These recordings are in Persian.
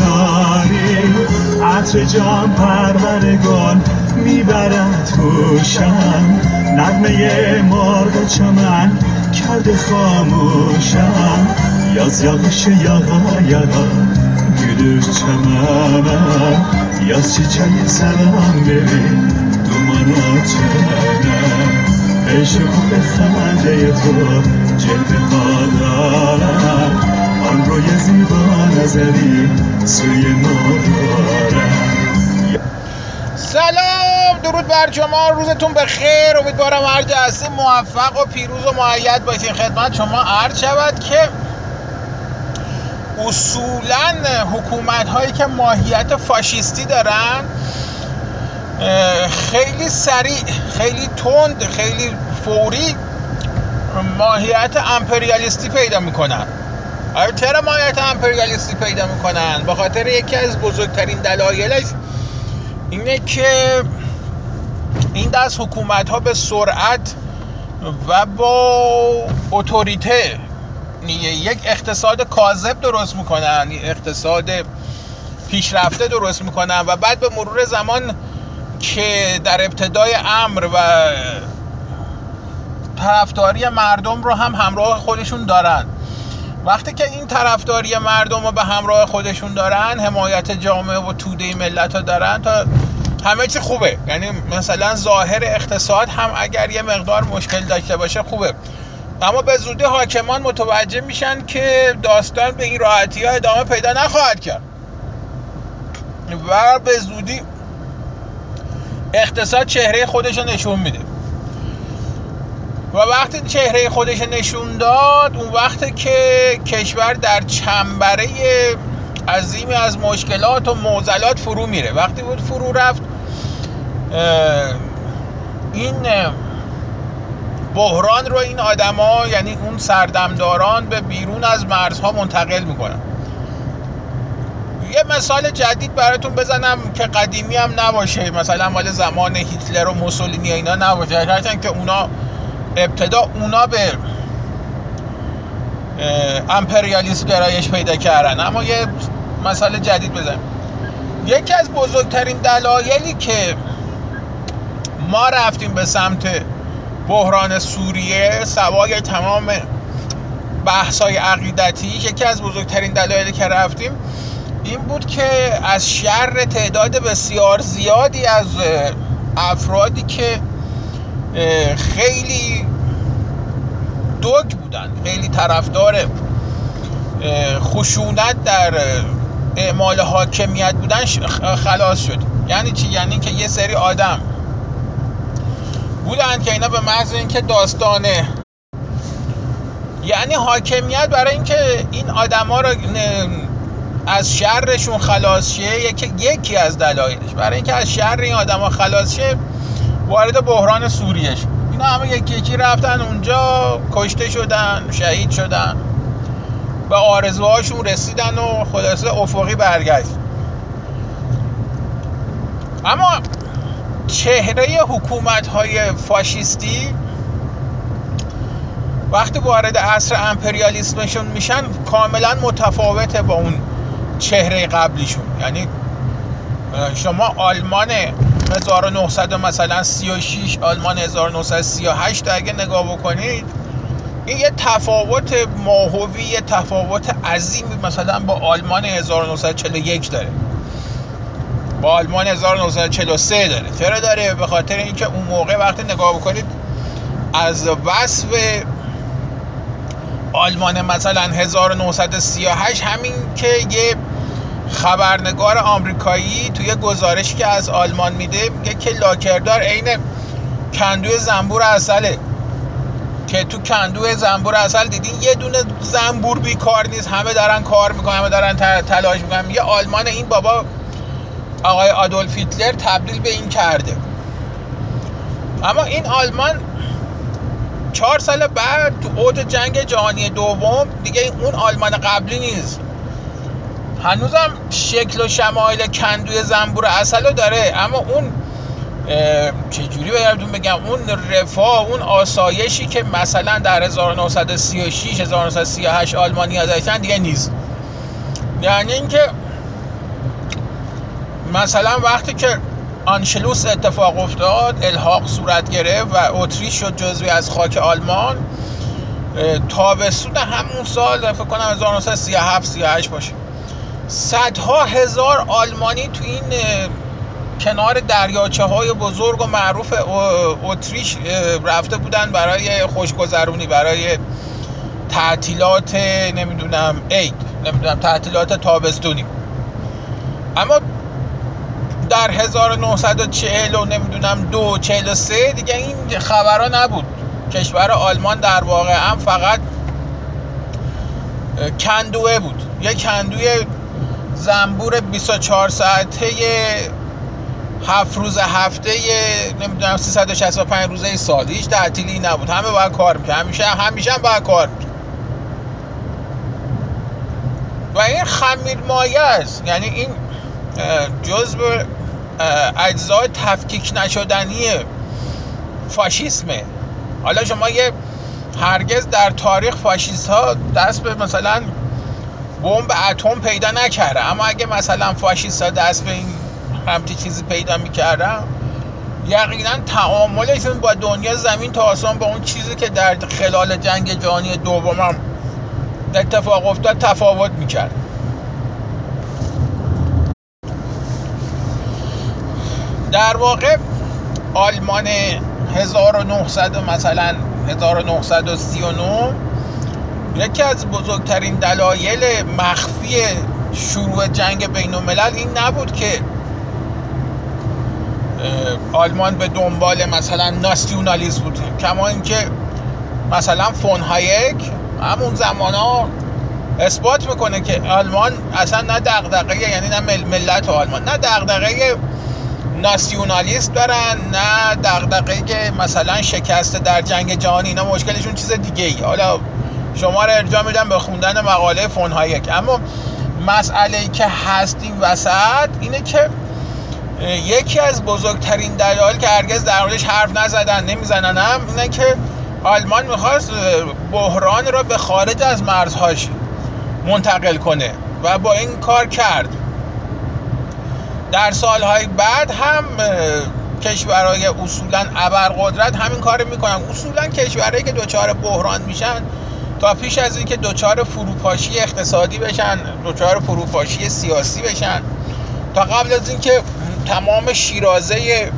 ناری عطر جان پرورگان می‌برد هوشم نغمه مرغ چمن کرده خاموشم. yaz yağışı yağa yağa gülür çemene Yaz çiçeği selam verir dumana çene عشق به خنده تو جلوه ها دارم. آن روی زیبا نظری سوی ما سلام درود بر شما روزتون به خیر امیدوارم هر جلسه موفق و پیروز و معید باشین خدمت شما عرض شود که اصولا حکومت هایی که ماهیت فاشیستی دارن خیلی سریع خیلی تند خیلی فوری ماهیت امپریالیستی پیدا می‌کنن. آره چرا ماهیت امپریالیستی پیدا می‌کنن؟ به خاطر یکی از بزرگترین دلایلش اینه که این دست حکومت ها به سرعت و با اتوریته یک اقتصاد کاذب درست می‌کنن اقتصاد پیشرفته درست می‌کنن و بعد به مرور زمان که در ابتدای امر و طرفداری مردم رو هم همراه خودشون دارن. وقتی که این طرفداری مردم رو به همراه خودشون دارن حمایت جامعه و توده ملت رو دارن تا همه چی خوبه. یعنی مثلا ظاهر اقتصاد هم اگر یه مقدار مشکل داشته باشه خوبه. اما به زودی حاکمان متوجه میشن که داستان به این راحتی ها ادامه پیدا نخواهد کرد. و به زودی اقتصاد چهره خودش رو نشون میده. و وقتی چهره خودش نشون داد اون وقت که کشور در چنبره عظیمی از مشکلات و معضلات فرو میره. وقتی بود فرو رفت این بحران رو این آدما یعنی اون سردمداران به بیرون از مرزها منتقل می‌کنن. یه مثال جدید براتون بزنم که قدیمی هم نباشه. مثلا مال زمان هیتلر و موسولینی اینا نباشه. هرچند که اونا ابتدا اونا به امپریالیسم گرایش پیدا کردن. اما یه مسئله جدید بزنم یکی از بزرگترین دلایلی که ما رفتیم به سمت بحران سوریه سوای تمام بحثای عقیدتی یکی از بزرگترین دلایلی که رفتیم این بود که از شر تعداد بسیار زیادی از افرادی که خیلی دوگ بودن خیلی طرفدار خشونت در اعمال حاکمیت بودن خلاص شد. یعنی چی؟ یعنی که یه سری آدم بودن که اینا به محض اینکه داستانه. یعنی حاکمیت برای اینکه این آدما رو از شرشون خلاص شه یکی, از دلایلش. برای اینکه از شر این آدما خلاص شه وارد بحران سوریه اینا همه یکی یکی رفتن اونجا کشته شدن شهید شدن. به آرزوهاشون رسیدن و خلاصه افقی برگشت. اما چهره حکومت های فاشیستی وقتی وارد عصر امپریالیسمشون میشن کاملا متفاوته با اون چهره قبلیشون. یعنی شما آلمان 1900 مثلا 36 آلمان 1938 اگه نگاه بکنید این یه تفاوت ماهوی یه تفاوت عظیمی مثلا با آلمان 1941 داره. با آلمان 1943 داره. چرا داره؟ به خاطر اینکه اون موقع وقتی نگاه بکنید از وصف آلمان مثلا 1938 همین که یه خبرنگار آمریکایی توی گزارشی که از آلمان میده میگه که لاکردار عین کندوی زنبور اصله که تو کندوی زنبور اصل دیدین یه دونه زنبور بیکار نیست. همه دارن کار می‌کنن همه دارن تلاش می‌کنن. یه آلمان این بابا آقای آدولف هیتلر تبدیل به این کرده. اما این آلمان چهار سال بعد تو اوج جنگ جهانی دوم دیگه اون آلمان قبلی نیست. هنوزم شکل و شمایل کندوی زنبور اصل داره اما اون چجوری بهتون بگم اون رفاه اون آسایشی که مثلا در 1936 1938 آلمانیا داشتن دیگه نیست. یعنی اینکه مثلا وقتی که آنشلوس اتفاق افتاد الحاق صورت گرفت و اتریش شد جزوی از خاک آلمان تابستون همون سال فکر کنم 1937 38 باشه. صدها هزار آلمانی تو این کنار دریاچه های بزرگ و معروف اتریش رفته بودن برای خوشگذرونی برای تعطیلات نمی‌دونم عید نمی‌دونم تعطیلات تابستونی. اما در 1940 و نمی‌دونم دو 43 دیگه این خبرها نبود. کشور آلمان در واقع هم فقط کندوه بود. یه کندوی زنبور 24 ساعته هفت روز هفته نمی‌دونم 365 روزه سال هیچ تعطیلی نبود. همه باید کار می‌کرد همیشه همیشه هم باید کار می‌کرد و این خمیر مایه است. یعنی این جزء اجزای تفکیک نشدنی فاشیسمه. حالا شما یه هرگز در تاریخ فاشیست ها دست به مثلا بمب اتم پیدا نکرده. اما اگه مثلا فاشیست ها دست به این همچی چیزی پیدا می‌کردم یقینا تعاملشون با دنیا زمین تا آسمان با اون چیزی که در خلال جنگ جهانی دومم اتفاق افتاد تفاوت می‌کرد. در واقع آلمان 1900 مثلا 1939 یکی از بزرگترین دلایل مخفی شروع جنگ بین الملل این نبود که آلمان به دنبال مثلا ناسیونالیسم بود. کما اینکه مثلا فون هایک همون زمان اثبات می‌کنه که آلمان اصلا نه دغدغه یعنی نه ملت آلمان نه دغدغه ناسیونالیست دارن نه دغدغه مثلا شکست در جنگ جهانی اینا مشکلشون چیز دیگه ای حالا شما رو ارجاع میدم به خوندن مقاله فون هایک اما مسئله ای که هست این وسط اینه که یکی از بزرگترین دلایل که هرگز در موردش حرف نزدن نمی‌زنن هم اینه که آلمان می‌خواست بحران را به خارج از مرزهاش منتقل کنه و با این کار کرد. در سالهای بعد هم کشورهای اصولا ابرقدرت همین کار می‌کنن. اصولا کشورهایی که دچار بحران میشن تا پیش از اینکه دچار فروپاشی اقتصادی بشن دچار فروپاشی سیاسی بشن تا قبل از اینکه تمام شیرازه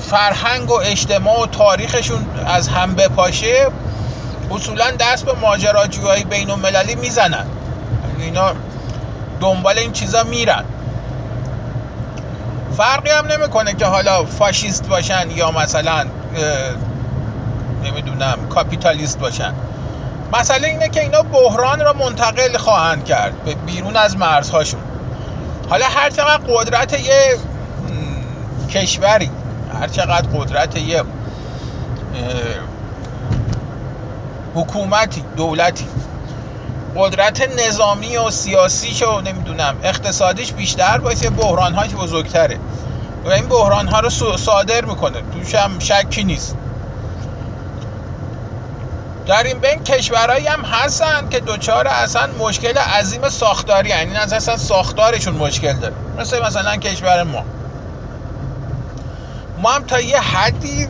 فرهنگ و اجتماع و تاریخشون از هم بپاشه اصولا دست به ماجراجوهای بین المللی می‌زنن. اینا دنبال این چیزا میرن. فرقی هم نمی‌کنه که حالا فاشیست باشن یا مثلا نمی‌دونم کاپیتالیست باشن. مسئله اینه که اینا بحران را منتقل خواهند کرد به بیرون از مرزهاشون. حالا هر چقدر قدرت یه کشوری هر چقدر قدرت یه حکومتی دولتی قدرت نظامی و سیاسیش و نمی‌دونم اقتصادیش بیشتر باشه بحرانهاش بزرگتره. و این بحران ها رو صادر می‌کنه. توش هم شکی نیست. در این بین کشورهایی هم هستن که دوچار اصلا مشکل عظیم ساختاری یعنی از اصلا ساختارشون مشکل داره. مثل مثلا کشور ما. ما هم تا یه حدی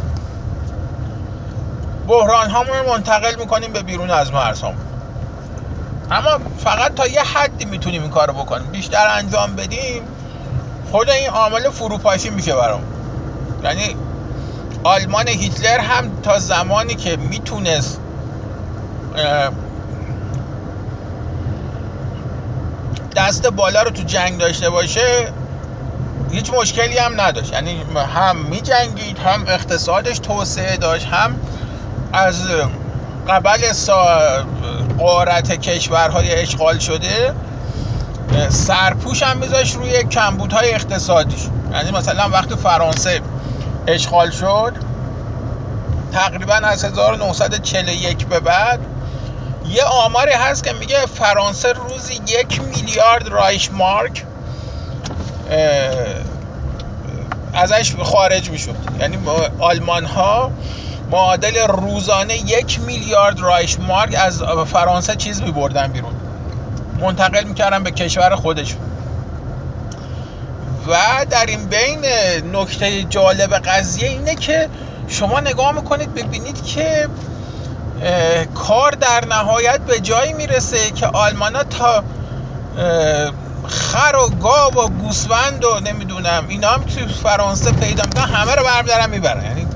بحران هامون منتقل می‌کنیم به بیرون از مرزهامون. اما فقط تا یه حدی می‌تونیم این کار بکنیم. بیشتر انجام بدیم خود این عامل فروپاشی میشه برام یعنی آلمان هیتلر هم تا زمانی که می‌تونست دست بالا رو تو جنگ داشته باشه هیچ مشکلی هم نداشت. یعنی هم می جنگید هم اقتصادش توسعه داشت هم از قبل قارت کشورهای اشغال شده سرپوش هم میذاشت روی کمبودهای اقتصادیش. یعنی مثلا وقتی فرانسه اشغال شد تقریبا از 1941 به بعد یه آماری هست که میگه فرانسه روزی یک میلیارد رایش مارک ازش خارج می‌شد. یعنی آلمان ها معادل روزانه یک میلیارد رایش مارک از فرانسه چیز میبردن بیرون. منتقل می‌کردن به کشور خودشون و در این بین نکته جالب قضیه اینه که شما نگاه می‌کنید ببینید که کار در نهایت به جایی می‌رسه که آلمان ها تا خر و گاو و گوسفند و نمی‌دونم اینا هم توی فرانسه پیدا می‌کنن همه رو برمیدارن می‌برن. یعنی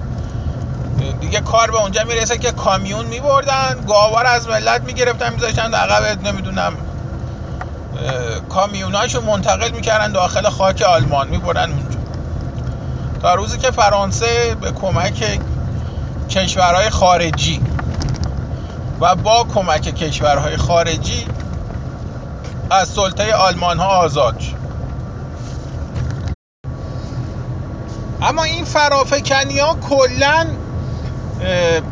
دیگه کار به اونجا می‌رسه که کامیون میبردن گاوا رو از ملت می‌گرفتن میذاشتن عقب نمی‌دونم کامیوناشو منتقل می‌کردن داخل خاک آلمان می‌برن اونجا. تا روزی که فرانسه به کمک کشورهای خارجی و با کمک کشورهای خارجی از سلطه آلمان ها آزاد شد. اما این فرافکنی ها کلا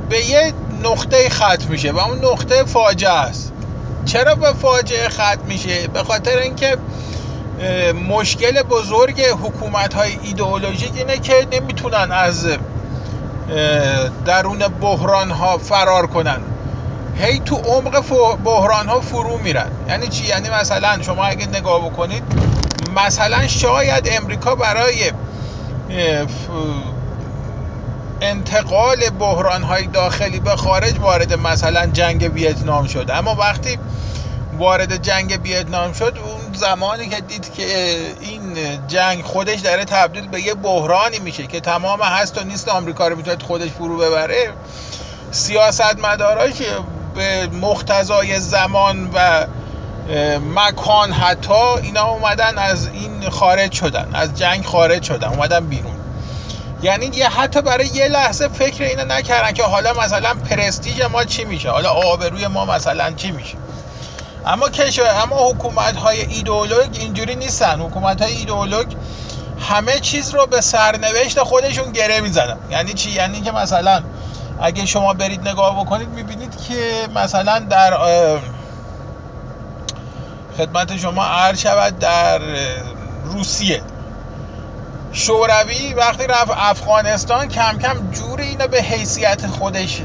به یه نقطه ختم میشه و اون نقطه فاجعه است. چرا به فاجعه ختم میشه؟ به خاطر اینکه مشکل بزرگ حکومت های ایدئولوژیک اینه که نمی‌تونن از درون بحران ها فرار کنن. هی تو عمق بحران ها فرو میرن. یعنی چی؟ یعنی مثلا شما اگه نگاه بکنید مثلا شاید امریکا برای انتقال بحران های داخلی به خارج وارد مثلا جنگ ویتنام شد. اما وقتی وارد جنگ ویتنام شد اون زمانی که دید که این جنگ خودش داره تبدیل به یه بحرانی میشه که تمام هست و نیست آمریکا رو می‌تونه خودش فرو ببره سیاست مداراش به مختزای زمان و مکان حتی اینا اومدن از این خارج شدن از جنگ خارج شدن اومدن بیرون. یعنی یه حتی برای یه لحظه فکر اینو نکردن که حالا مثلا پرستیژ ما چی میشه؟ حالا آبروی ما مثلا چی میشه؟ اما کشور اما حکومت های ایدئولوگ اینجوری نیستن. حکومت های ایدئولوگ همه چیز رو به سرنوشت خودشون گره می‌زنن. یعنی چی؟ یعنی که مثلا اگه شما برید نگاه بکنید می‌بینید که مثلا در خدمت شما عرض شود در روسیه. شوروی وقتی رفت افغانستان کم کم جوری اینو به حیثیت خودش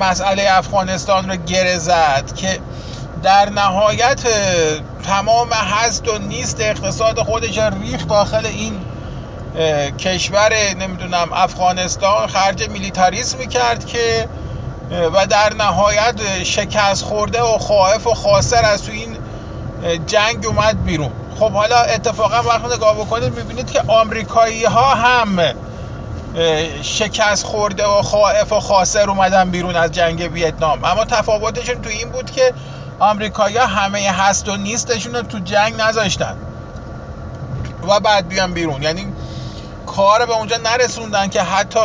مسئله افغانستان رو گره زد که در نهایت تمام هست و نیست اقتصاد خودش ریخت داخل این کشور نمی‌دونم افغانستان خرج میلیتاریسم می‌کرد که و در نهایت شکست خورده و خائف و خاسر از تو این جنگ اومد بیرون. خب حالا اتفاقا وقتی نگاه بکنید می‌بینید که آمریکایی ها هم شکست خورده و خائف و خاسر اومدن بیرون از جنگ ویتنام. اما تفاوتشون تو این بود که آمریکایی ها همه هست و نیستشون رو تو جنگ نذاشتن و بعد بیان بیرون. یعنی کار به اونجا نرسوندن که حتی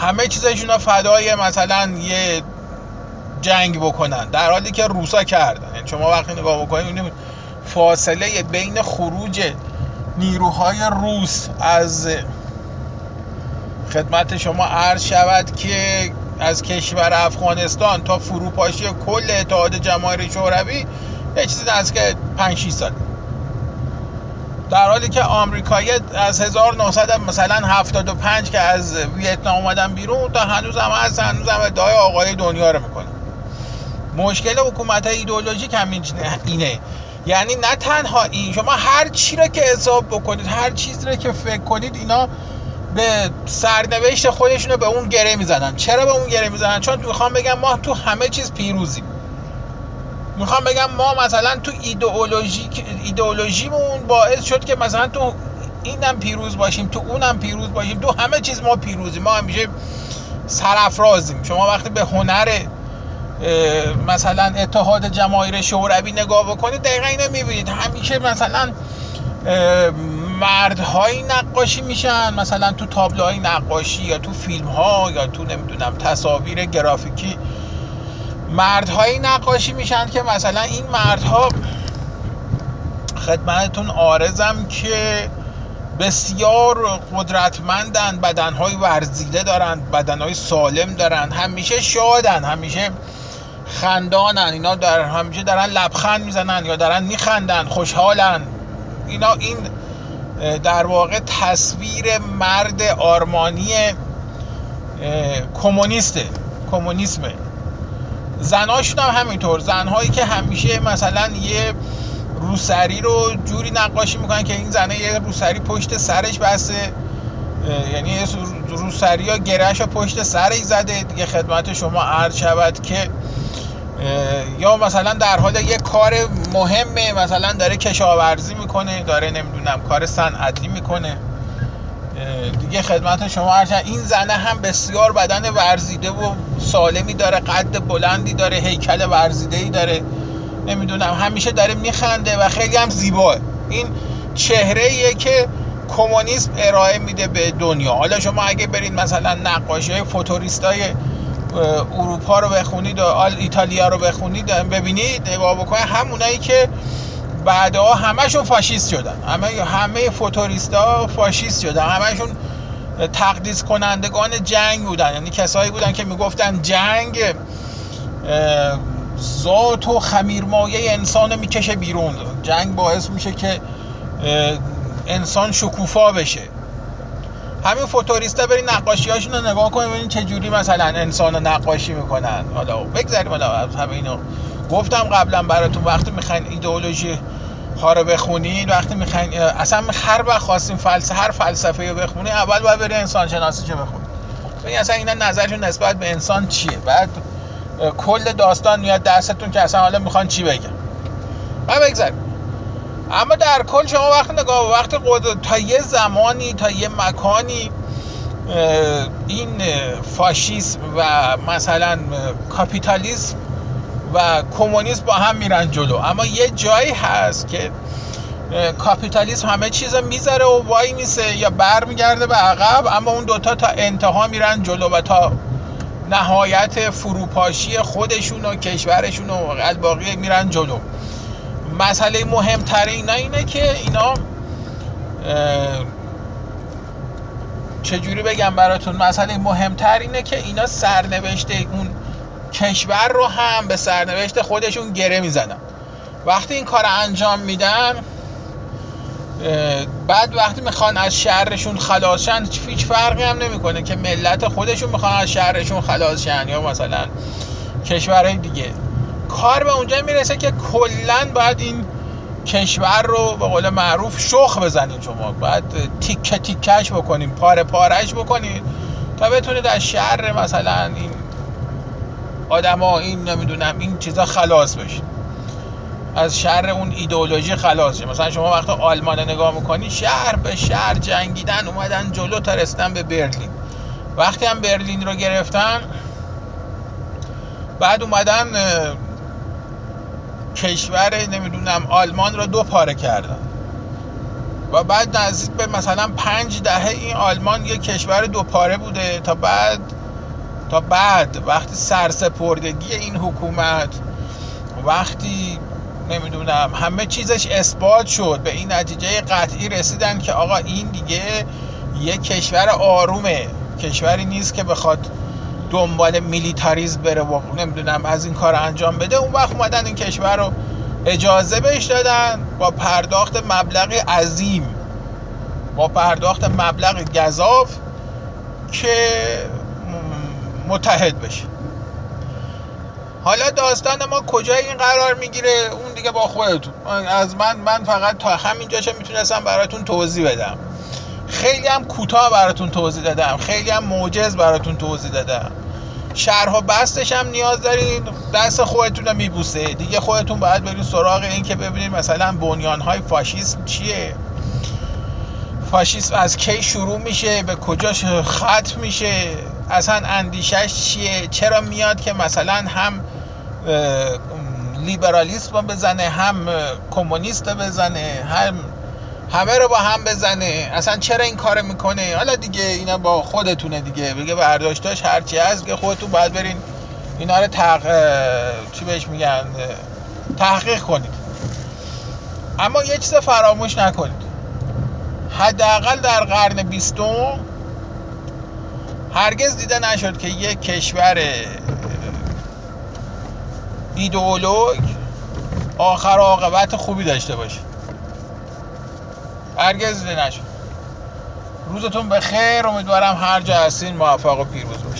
همه چیزشون رو فدای مثلا یه جنگ بکنن. در حالی که روسا کردن. یعنی شما وقتی نگاه بکنید فاصله بین خروج نیروهای روس از خدمت شما عرض شود که از کشور افغانستان تا فروپاشی کل اتحاد جماهیر شوروی یه چیزی از که 5 6 سال. در حالی که آمریکایی از 1900 مثلا 75 که از ویتنام اومدن بیرون تا هنوز هم هست هنوز هم ادعای آقای دنیا رو می‌کنه. مشکل حکومت ایدئولوژیک هم اینه. یعنی نه تنها این شما هر چی رو که حساب بکنید هر چیز رو که فکر کنید اینا به سرنوشت خودشون به اون گره می‌زنن. چرا به اون گره می‌زنن؟ چون می‌خوام بگم ما تو همه چیز پیروزیم. می‌خوام بگم ما مثلا تو ایدئولوژی ایدئولوژیمون باعث شد که مثلا تو اینم پیروز باشیم تو اونم پیروز باشیم تو همه چیز ما پیروزیم. ما همیشه سرافرازیم. شما وقتی به هنر مثلا اتحاد جماهیر شوروی نگاه بکنید دقیقا اینو می‌بینید. همیشه مثلا مردهایی نقاشی میشن. مثلا تو تابلوهای نقاشی یا تو فیلم ها یا تو نمی‌دونم تصاویر گرافیکی مردهایی نقاشی میشن که مثلا این مردها خدمتتون آرزم که بسیار قدرتمندن بدنهای ورزیده دارن بدنهای سالم دارن همیشه شادن همیشه خندانن اینا در همیشه دارن لبخند می‌زنن یا دارن میخندن خوشحالن. اینا این در واقع تصویر مرد آرمانی کمونیسته کمونیسمه. زناشون هم همینطور. زنهایی که همیشه مثلا یه روسری رو جوری نقاشی می‌کنن که این زنه یه روسری پشت سرش بسته. یعنی روسری ها گرهش پشت سرش زده. دیگه خدمت شما عرض شود که یا مثلا در حال یه کار مهمه مثلا داره کشاورزی می‌کنه داره نمی‌دونم کار صنعتی می‌کنه. دیگه خدمت شما هرچند این زنه هم بسیار بدن ورزیده و سالمی داره قد بلندی داره هیکل ورزیده ای داره. نمی‌دونم همیشه داره میخنده و خیلی هم زیباه. این چهره ایه که کمونیسم ارائه میده به دنیا. حالا شما اگه برید مثلا نقاشی های فوتوریست های اروپا رو بخونید و ایتالیا رو بخونید ببینید نگاه بکنید همونایی که بعدها همشون فاشیست شدن. همه همه فوتوریستا فاشیست شدن. همشون تقدیس کنندگان جنگ بودن. یعنی کسایی بودن که می‌گفتن جنگ ذات و خمیرمایه انسان می‌کشه بیرون. جنگ باعث میشه که انسان شکوفا بشه. همین فوتوریستا برین نقاشی هاشون رو نگاه کنید ببینید چه جوری مثلا انسان رو نقاشی می‌کنن. حالا بگذاریم حالا همه اینو. گفتم قبلا براتون وقتی می‌خواین ایدئولوژی ها رو بخونید وقتی می‌خواین اصلا هر وقت خواستیم فلسفه هر فلسفه رو بخونید اول باید برید انسان شناسی چه بخونید ببین اصلا اینا نظرشون نسبت به انسان چیه؟ بعد کل داستان میاد دستتون که اصلا حالا می‌خوان چی بگن. و بگذاریم. اما در کل شما وقتی نگاه وقتی قدرت تا یه زمانی تا یه مکانی این فاشیسم و مثلا کاپیتالیسم و کمونیسم با هم میرن جلو. اما یه جایی هست که کاپیتالیسم همه چیز می‌ذاره و وای میسه یا برمیگرده به عقب اما اون دوتا تا انتها میرن جلو و تا نهایت فروپاشی خودشون و کشورشون و الباقی میرن جلو. مسئله مهمتر اینا اینه که اینا چجوری بگم براتون؟ مسئله مهمتر اینه که اینا سرنوشت اون کشور رو هم به سرنوشت خودشون گره می‌زنن. وقتی این کار انجام میدن بعد وقتی می‌خوان از شهرشون خلاص شن هیچ فرقی هم نمی‌کنه که ملت خودشون می‌خوان از شهرشون خلاص شن یا مثلا کشورهای دیگه. کار به اونجا می‌رسه که کلا باید این کشور رو به قول معروف شخ بزنید شما. باید تیکه تیکش بکنیم پاره پارش بکنید تا بتونید از شهر مثلا این آدما این نمی‌دونم این چیزا خلاص بشید از شهر اون ایدئولوژی خلاص شید مثلا شما وقتی آلمان نگاه می‌کنی شهر به شهر جنگیدن اومدن جلو تا رسیدن به برلین. وقتی هم برلین رو گرفتن بعد اومدن کشور نمی‌دونم آلمان رو دو پاره کردن. و بعد نزدیک به مثلا پنج دهه این آلمان یه کشور دو پاره بوده تا بعد تا بعد وقتی سرسپردگی این حکومت وقتی نمی‌دونم همه چیزش اثبات شد به این نتیجه قطعی رسیدن که آقا این دیگه یه کشور آرومه کشوری نیست که بخواد دنبال میلیتاریزم بره و نمی‌دونم از این کار انجام بده اون وقت اومدن این کشور رو اجازه بهش دادن با پرداخت مبلغ عظیم. با پرداخت مبلغ گذاف که متحد بشه. حالا داستان ما کجای این قرار می‌گیره؟ اون دیگه با خودتون. از من من فقط تا همینجا چه می‌تونستم براتون توضیح بدم. خیلی هم کوتاه براتون توضیح دادم. خیلی هم موجز براتون توضیح دادم. شرح و بستش هم نیاز دارین. دست خودتون رو میبوسه. دیگه خودتون باید برین سراغ این که ببینید مثلا بنیان های فاشیسم چیه. فاشیسم از کی شروع میشه؟ به کجاش ختم میشه؟ اصلا اندیشش چیه؟ چرا میاد که مثلا هم لیبرالیسم بزنه هم کمونیست بزنه هم همه رو با هم بزنه. اصلا چرا این کار می‌کنه؟ حالا دیگه اینا با خودتونه دیگه. بگه برداشتاش هرچی هست که خودتون باید برین اینا رو تق... چی بهش میگن؟ تحقیق کنید. اما یه چیز فراموش نکنید. حداقل در قرن بیستم هرگز دیده نشد که یک کشور ایدئولوگ آخر عاقبت خوبی داشته باشه. هرگز نشد روزتون بخیر امیدوارم هر جا هستین موفق و پیروز باشید